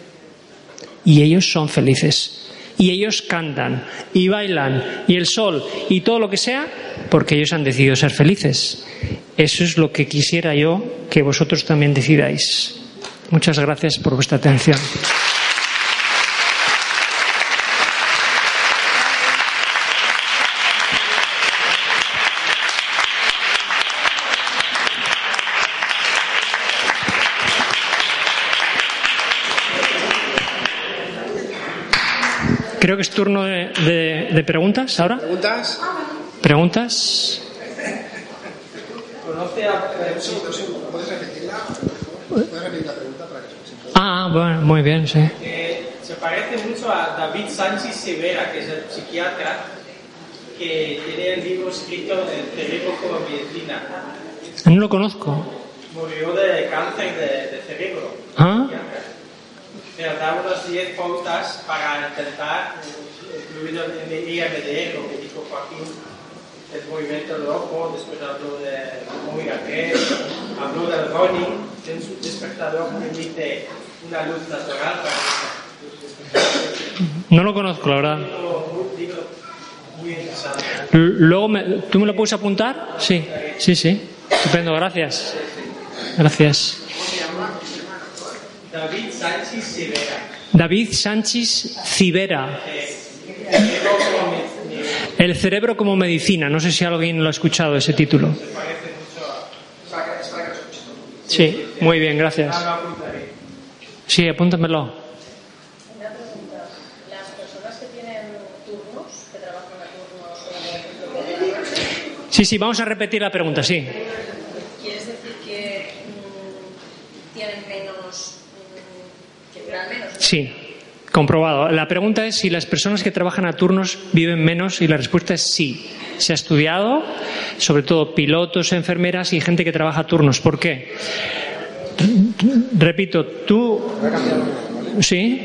Y ellos son felices. Y ellos cantan y bailan y el sol y todo lo que sea porque ellos han decidido ser felices. Eso es lo que quisiera yo que vosotros también decidáis. Muchas gracias por vuestra atención. Creo que es turno de, preguntas ahora. ¿Preguntas? ¿Preguntas? ¿Conoce a... ¿Puedes repetirla? ¿Puedes repetir la pregunta para que se Ah, bueno, muy bien, sí. se parece mucho a David Sánchez Severa, que es el psiquiatra que tiene el libro escrito El cerebro como medicina. No lo conozco. Murió de cáncer de, cerebro. ¿Ah? pero da unas 10 pautas para intentar, incluido en el IMD, lo que dijo Joaquín, el movimiento del ojo, después habló de omega 3, habló del running, en su despertador permite una luz natural para No lo conozco, la verdad. Luego, me, ¿tú me lo puedes apuntar? Sí, sí, sí. Estupendo, gracias. Gracias. David Sánchez Civera. David Sánchez Civera. El cerebro como medicina. No sé si alguien lo ha escuchado ese título. Sí, muy bien, gracias. Sí, apúntamelo. Sí, sí, vamos a repetir la pregunta, sí. ¿quieres decir que mm, tienen que Sí, comprobado. La pregunta es si las personas que trabajan a turnos viven menos y la respuesta es sí. Se ha estudiado, sobre todo pilotos, enfermeras y gente que trabaja a turnos. ¿Por qué? Repito, tú... Sí.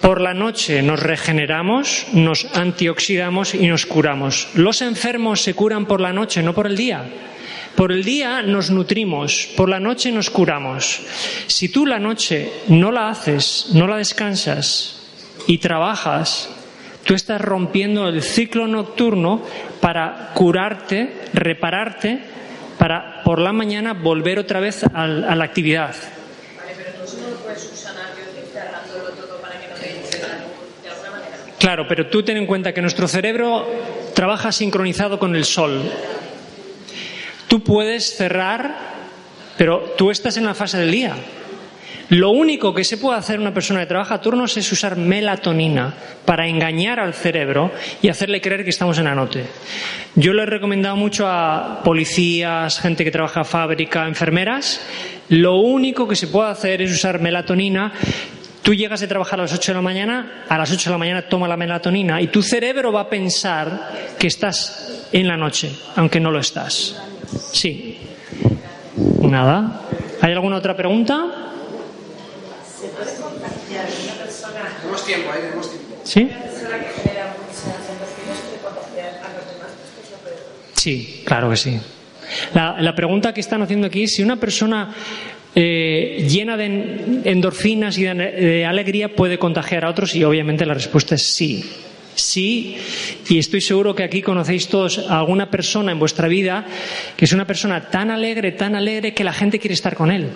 Por la noche nos regeneramos, nos antioxidamos y nos curamos. Los enfermos se curan por la noche, no por el día. Por el día nos nutrimos, por la noche nos curamos. Si tú la noche no la haces, no la descansas y trabajas, tú estás rompiendo el ciclo nocturno para curarte, repararte, para por la mañana volver otra vez a la actividad. Claro, pero tú ten en cuenta que nuestro cerebro trabaja sincronizado con el sol. Tú puedes cerrar, pero tú estás en la fase del día. Lo único que se puede hacer una persona que trabaja a turnos es usar melatonina para engañar al cerebro y hacerle creer que estamos en la noche. Yo lo he recomendado mucho a policías, gente que trabaja en fábrica, enfermeras. Lo único que se puede hacer es usar melatonina. Tú llegas de trabajar a las 8 de la mañana, a las 8 de la mañana toma la melatonina y tu cerebro va a pensar que estás en la noche, aunque no lo estás. Sí. Nada. ¿Hay alguna otra pregunta? Tenemos tiempo, ahí tenemos tiempo. ¿Sí? Sí, claro que sí. La, la pregunta que están haciendo aquí es si una persona eh, llena de en- endorfinas y de, de alegría puede contagiar a otros y obviamente la respuesta es sí. Sí, y estoy seguro que aquí conocéis todos a alguna persona en vuestra vida que es una persona tan alegre, tan alegre que la gente quiere estar con él.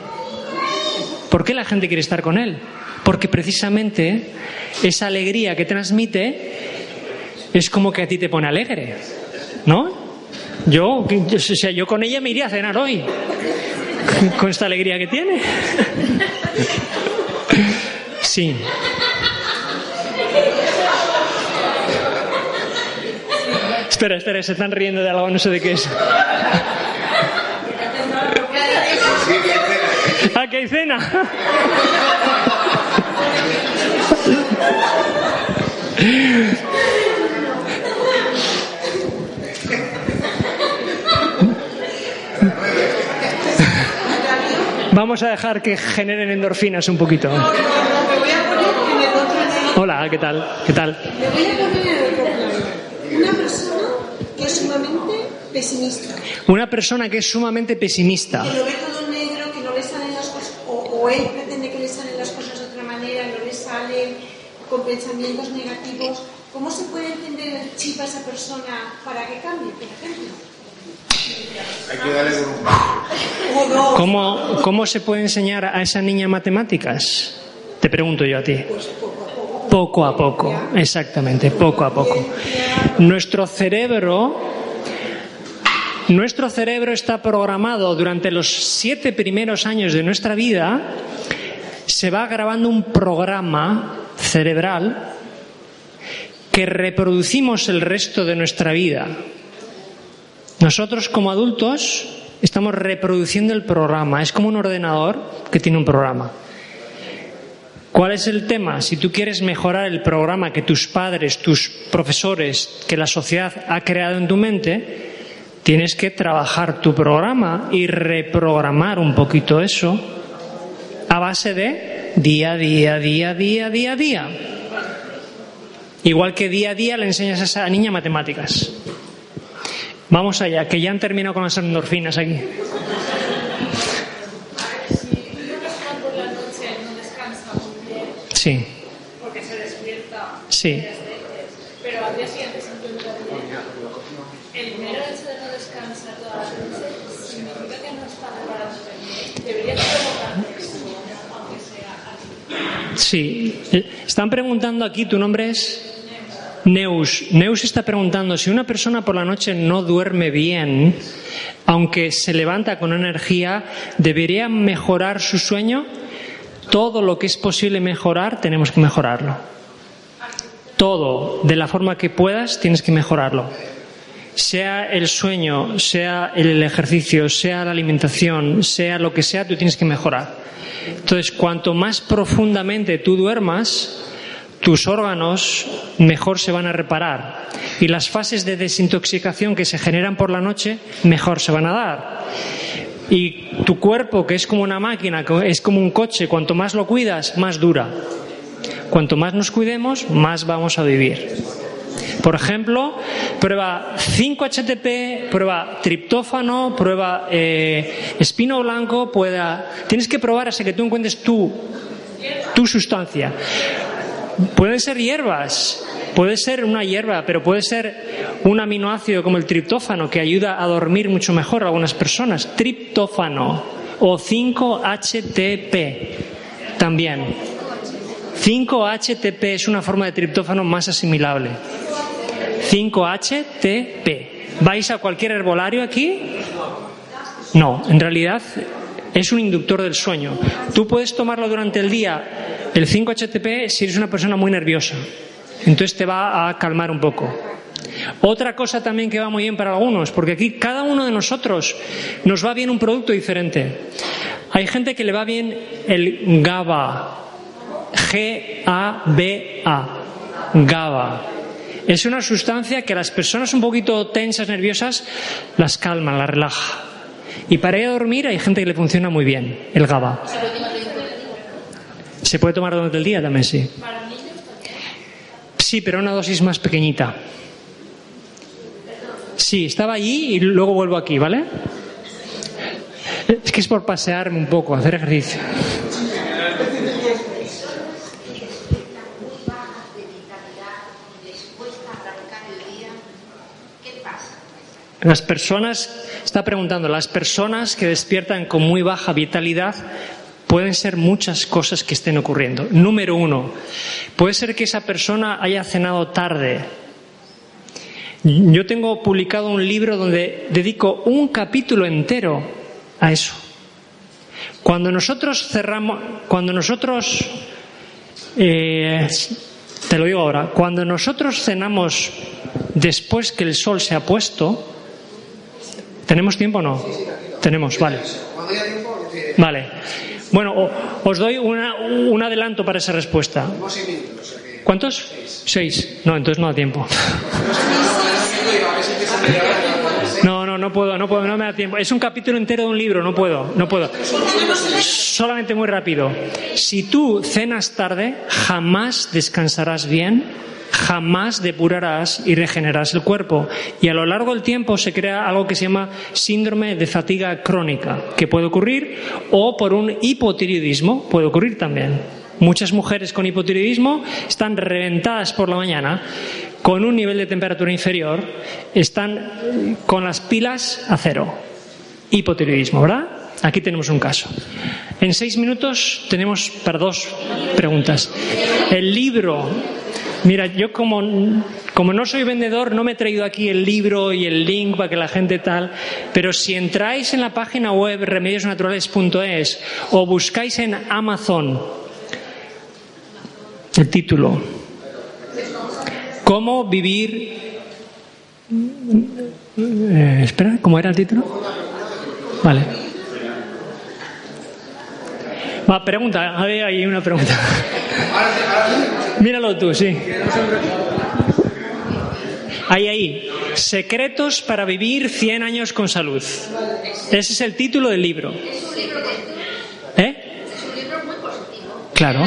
¿Por qué la gente quiere estar con él? Porque precisamente esa alegría que transmite es como que a ti te pone alegre, ¿no? Yo, o sea, yo con ella me iría a cenar hoy, con esta alegría que tiene. Sí. Espera, espera, se están riendo de algo, no sé de qué es. ¿Ah, que hay cena? Vamos a dejar que generen endorfinas un poquito. A. Hola, ¿qué tal? ¿Qué tal? A pesimista, Una persona que es sumamente pesimista. que lo ve todo negro, que no le salen las cosas, o, o él pretende que le salen las cosas de otra manera, no le salen con pensamientos negativos. ¿Cómo se puede entender el chip a esa persona para que cambie, por ejemplo? Hay que darle con un ¿Cómo, ¿Cómo se puede enseñar a esa niña matemáticas? Te pregunto yo a ti. Poco a poco, exactamente, poco a poco. Nuestro cerebro, nuestro cerebro está programado durante los siete primeros años de nuestra vida, se va grabando un programa cerebral que reproducimos el resto de nuestra vida. Nosotros como adultos estamos reproduciendo el programa. Es como un ordenador que tiene un programa. ¿Cuál es el tema? Si tú quieres mejorar el programa que tus padres, tus profesores, que la sociedad ha creado en tu mente, tienes que trabajar tu programa y reprogramar un poquito eso a base de día, día, día, día, día, día. Igual que día a día le enseñas a esa niña matemáticas. Vamos allá, que ya han terminado con las endorfinas aquí. por la noche no descansa muy bien Sí, porque se despierta sí. varias veces, pero al día siguiente se encuentra bien. El mero hecho de no descansar toda la noche significa que no está preparándose bien. Debería provocarte eso, aunque sea así. Sí. Eh, Están preguntando aquí, ¿tu nombre es? Neus, Neus está preguntando si una persona por la noche no duerme bien, aunque se levanta con energía, ¿debería mejorar su sueño? Todo lo que es posible mejorar, tenemos que mejorarlo. Todo, de la forma que puedas, tienes que mejorarlo. Sea el sueño, sea el ejercicio, sea la alimentación, sea lo que sea, tú tienes que mejorar. Entonces, cuanto más profundamente tú duermas, tus órganos mejor se van a reparar y las fases de desintoxicación que se generan por la noche mejor se van a dar. Y tu cuerpo, que es como una máquina, que es como un coche, cuanto más lo cuidas, más dura. Cuanto más nos cuidemos, más vamos a vivir. Por ejemplo, prueba 5-HTP, prueba triptófano, prueba eh, espino blanco, pueda... Tienes que probar hasta que tú encuentres tu, tu sustancia. Pueden ser hierbas, puede ser una hierba, pero puede ser un aminoácido como el triptófano que ayuda a dormir mucho mejor a algunas personas. Triptófano o 5-HTP también. 5-HTP es una forma de triptófano más asimilable. 5-HTP. ¿Vais a cualquier herbolario aquí? No, en realidad es un inductor del sueño. Tú puedes tomarlo durante el día, el 5-HTP, si eres una persona muy nerviosa. Entonces te va a calmar un poco. Otra cosa también que va muy bien para algunos, porque aquí cada uno de nosotros nos va bien un producto diferente. Hay gente que le va bien el GABA, G-A-B-A, GABA. Es una sustancia que a las personas un poquito tensas, nerviosas, las calma, las relaja. Y para ir a dormir hay gente que le funciona muy bien, el GABA. Se puede tomar durante el día también, sí. Sí, pero una dosis más pequeñita. Sí, estaba allí y luego vuelvo aquí, ¿vale? Es que es por pasearme un poco, hacer ejercicio. Las personas, está preguntando, las personas que despiertan con muy baja vitalidad pueden ser muchas cosas que estén ocurriendo. Número uno, puede ser que esa persona haya cenado tarde. Yo tengo publicado un libro donde dedico un capítulo entero a eso. Cuando nosotros cerramos, cuando nosotros, eh, te lo digo ahora, cuando nosotros cenamos después que el sol se ha puesto, ¿tenemos tiempo o no? Tenemos, vale. Cuando haya tiempo, que Vale. Bueno, os doy una- un adelanto para esa respuesta. ¿Cuántos? Seis. No, entonces no da tiempo. No, no, no puedo, no puedo, no me da tiempo. Es un capítulo entero de un libro, no puedo, no puedo. Solamente muy rápido. Si tú cenas tarde, jamás descansarás bien, jamás depurarás y regenerarás el cuerpo. Y a lo largo del tiempo se crea algo que se llama síndrome de fatiga crónica, que puede ocurrir, o por un hipotiroidismo, puede ocurrir también. Muchas mujeres con hipotiroidismo están reventadas por la mañana, con un nivel de temperatura inferior, están con las pilas a cero. Hipotiroidismo, ¿verdad? Aquí tenemos un caso. En seis minutos tenemos para dos preguntas. El libro. Mira, yo como, como no soy vendedor, no me he traído aquí el libro y el link para que la gente tal, pero si entráis en la página web remediosnaturales.es o buscáis en Amazon el título, ¿Cómo vivir... Eh, espera, ¿cómo era el título? Vale. Va, pregunta, hay una pregunta. Míralo tú, sí. Ahí, ahí. Secretos para vivir 100 años con salud. Ese es el título del libro. ¿Eh? Claro.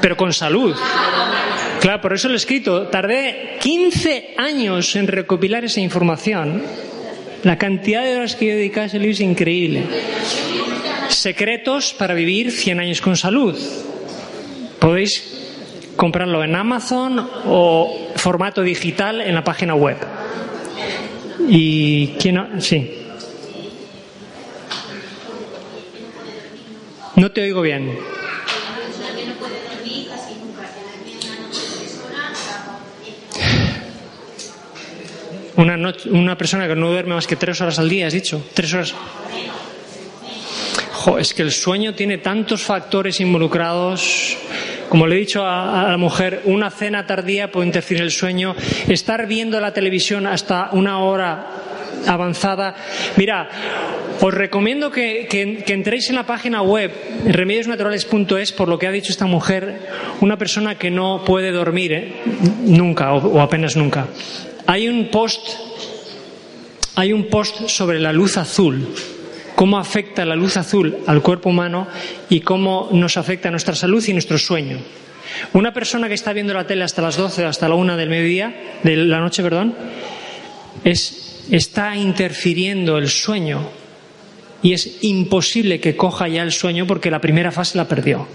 Pero con salud. Claro, por eso lo he escrito. Tardé 15 años en recopilar esa información. La cantidad de horas que yo dediqué a ese libro es increíble. Secretos para vivir 100 años con salud. Podéis comprarlo en Amazon o formato digital en la página web. ¿Y quién? ha- Sí. No te oigo bien. Una, noche- una persona que no duerme más que tres horas al día, has dicho. Tres horas. Es que el sueño tiene tantos factores involucrados. Como le he dicho a, la mujer, una cena tardía puede interferir el sueño. Estar viendo la televisión hasta una hora avanzada. Mira, os recomiendo que, que- que entréis en la página web remediosnaturales.es por lo que ha dicho esta mujer, una persona que no puede dormir ¿eh? nunca o- o apenas nunca. Hay un post hay un post sobre la luz azul, cómo afecta la luz azul al cuerpo humano y cómo nos afecta nuestra salud y nuestro sueño. Una persona que está viendo la tele hasta las 12 o hasta la 1 del mediodía, de la noche, perdón, es, está interfiriendo el sueño y es imposible que coja ya el sueño porque la primera fase la perdió.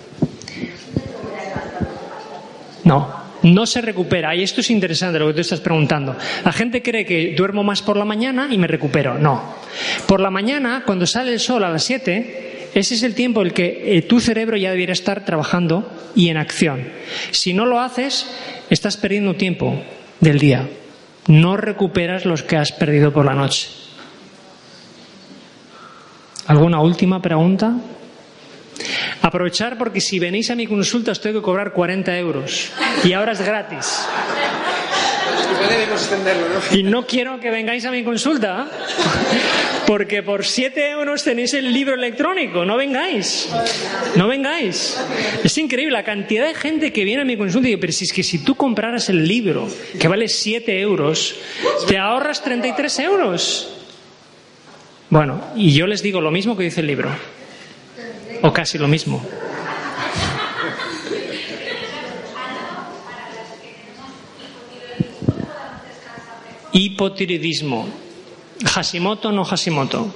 No, no se recupera. Y esto es interesante lo que tú estás preguntando. La gente cree que duermo más por la mañana y me recupero. No. Por la mañana, cuando sale el sol a las 7, ese es el tiempo en el que eh, tu cerebro ya debiera estar trabajando y en acción. Si no lo haces, estás perdiendo tiempo del día. No recuperas los que has perdido por la noche. ¿Alguna última pregunta? Aprovechar porque si venís a mi consulta os tengo que cobrar 40 euros y ahora es gratis. Y no quiero que vengáis a mi consulta porque por 7 euros tenéis el libro electrónico. No vengáis. No vengáis. Es increíble la cantidad de gente que viene a mi consulta y dice, pero si es que si tú compraras el libro que vale 7 euros, te ahorras 33 euros. Bueno, y yo les digo lo mismo que dice el libro. O casi lo mismo. Hipotiroidismo. Hashimoto no Hashimoto.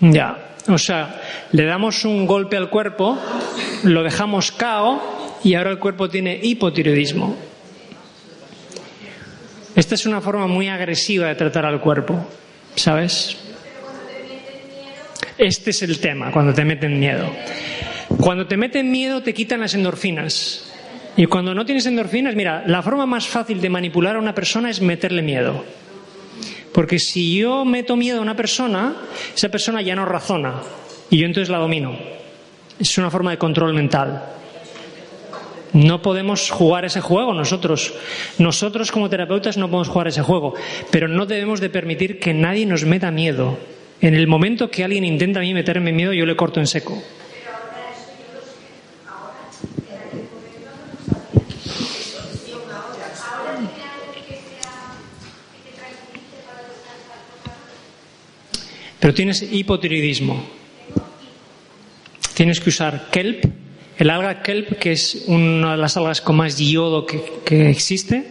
Ya, o sea, le damos un golpe al cuerpo, lo dejamos cao y ahora el cuerpo tiene hipotiroidismo. Esta es una forma muy agresiva de tratar al cuerpo, ¿sabes? Este es el tema, cuando te meten miedo. Cuando te meten miedo te quitan las endorfinas. Y cuando no tienes endorfinas, mira, la forma más fácil de manipular a una persona es meterle miedo. Porque si yo meto miedo a una persona, esa persona ya no razona y yo entonces la domino. Es una forma de control mental. No podemos jugar ese juego nosotros. Nosotros como terapeutas no podemos jugar ese juego, pero no debemos de permitir que nadie nos meta miedo. En el momento que alguien intenta a mí meterme miedo, yo le corto en seco. Pero tienes hipotiroidismo. Tienes que usar kelp, el alga kelp, que es una de las algas con más yodo que, existe.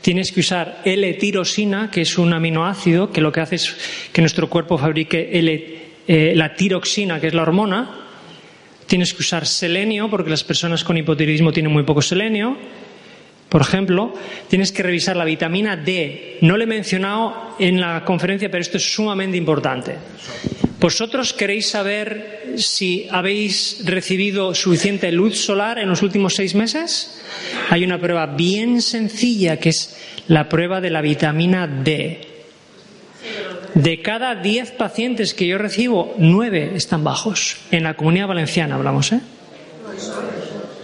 Tienes que usar L-tirosina, que es un aminoácido que lo que hace es que nuestro cuerpo fabrique L, eh, la tiroxina, que es la hormona. Tienes que usar selenio, porque las personas con hipotiroidismo tienen muy poco selenio. Por ejemplo, tienes que revisar la vitamina D. No le he mencionado en la conferencia, pero esto es sumamente importante. ¿Vosotros queréis saber si habéis recibido suficiente luz solar en los últimos seis meses? Hay una prueba bien sencilla que es la prueba de la vitamina D. De cada diez pacientes que yo recibo, nueve están bajos. En la comunidad valenciana hablamos, ¿eh?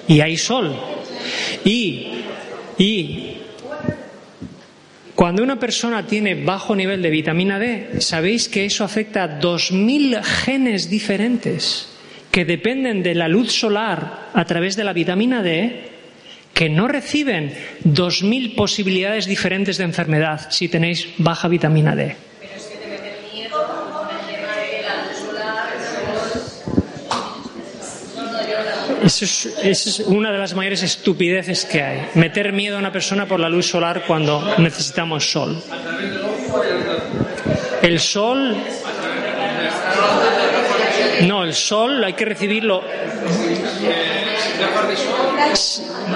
Y hay sol. Y y cuando una persona tiene bajo nivel de vitamina D, sabéis que eso afecta a 2.000 genes diferentes que dependen de la luz solar a través de la vitamina D, que no reciben 2.000 posibilidades diferentes de enfermedad si tenéis baja vitamina D. Eso es, esa es una de las mayores estupideces que hay. Meter miedo a una persona por la luz solar cuando necesitamos sol. El sol. No, el sol hay que recibirlo.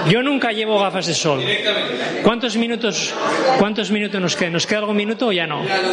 Yo nunca llevo gafas de sol. ¿Cuántos minutos, cuántos minutos nos quedan? ¿Nos queda algún minuto o ya no? Ya no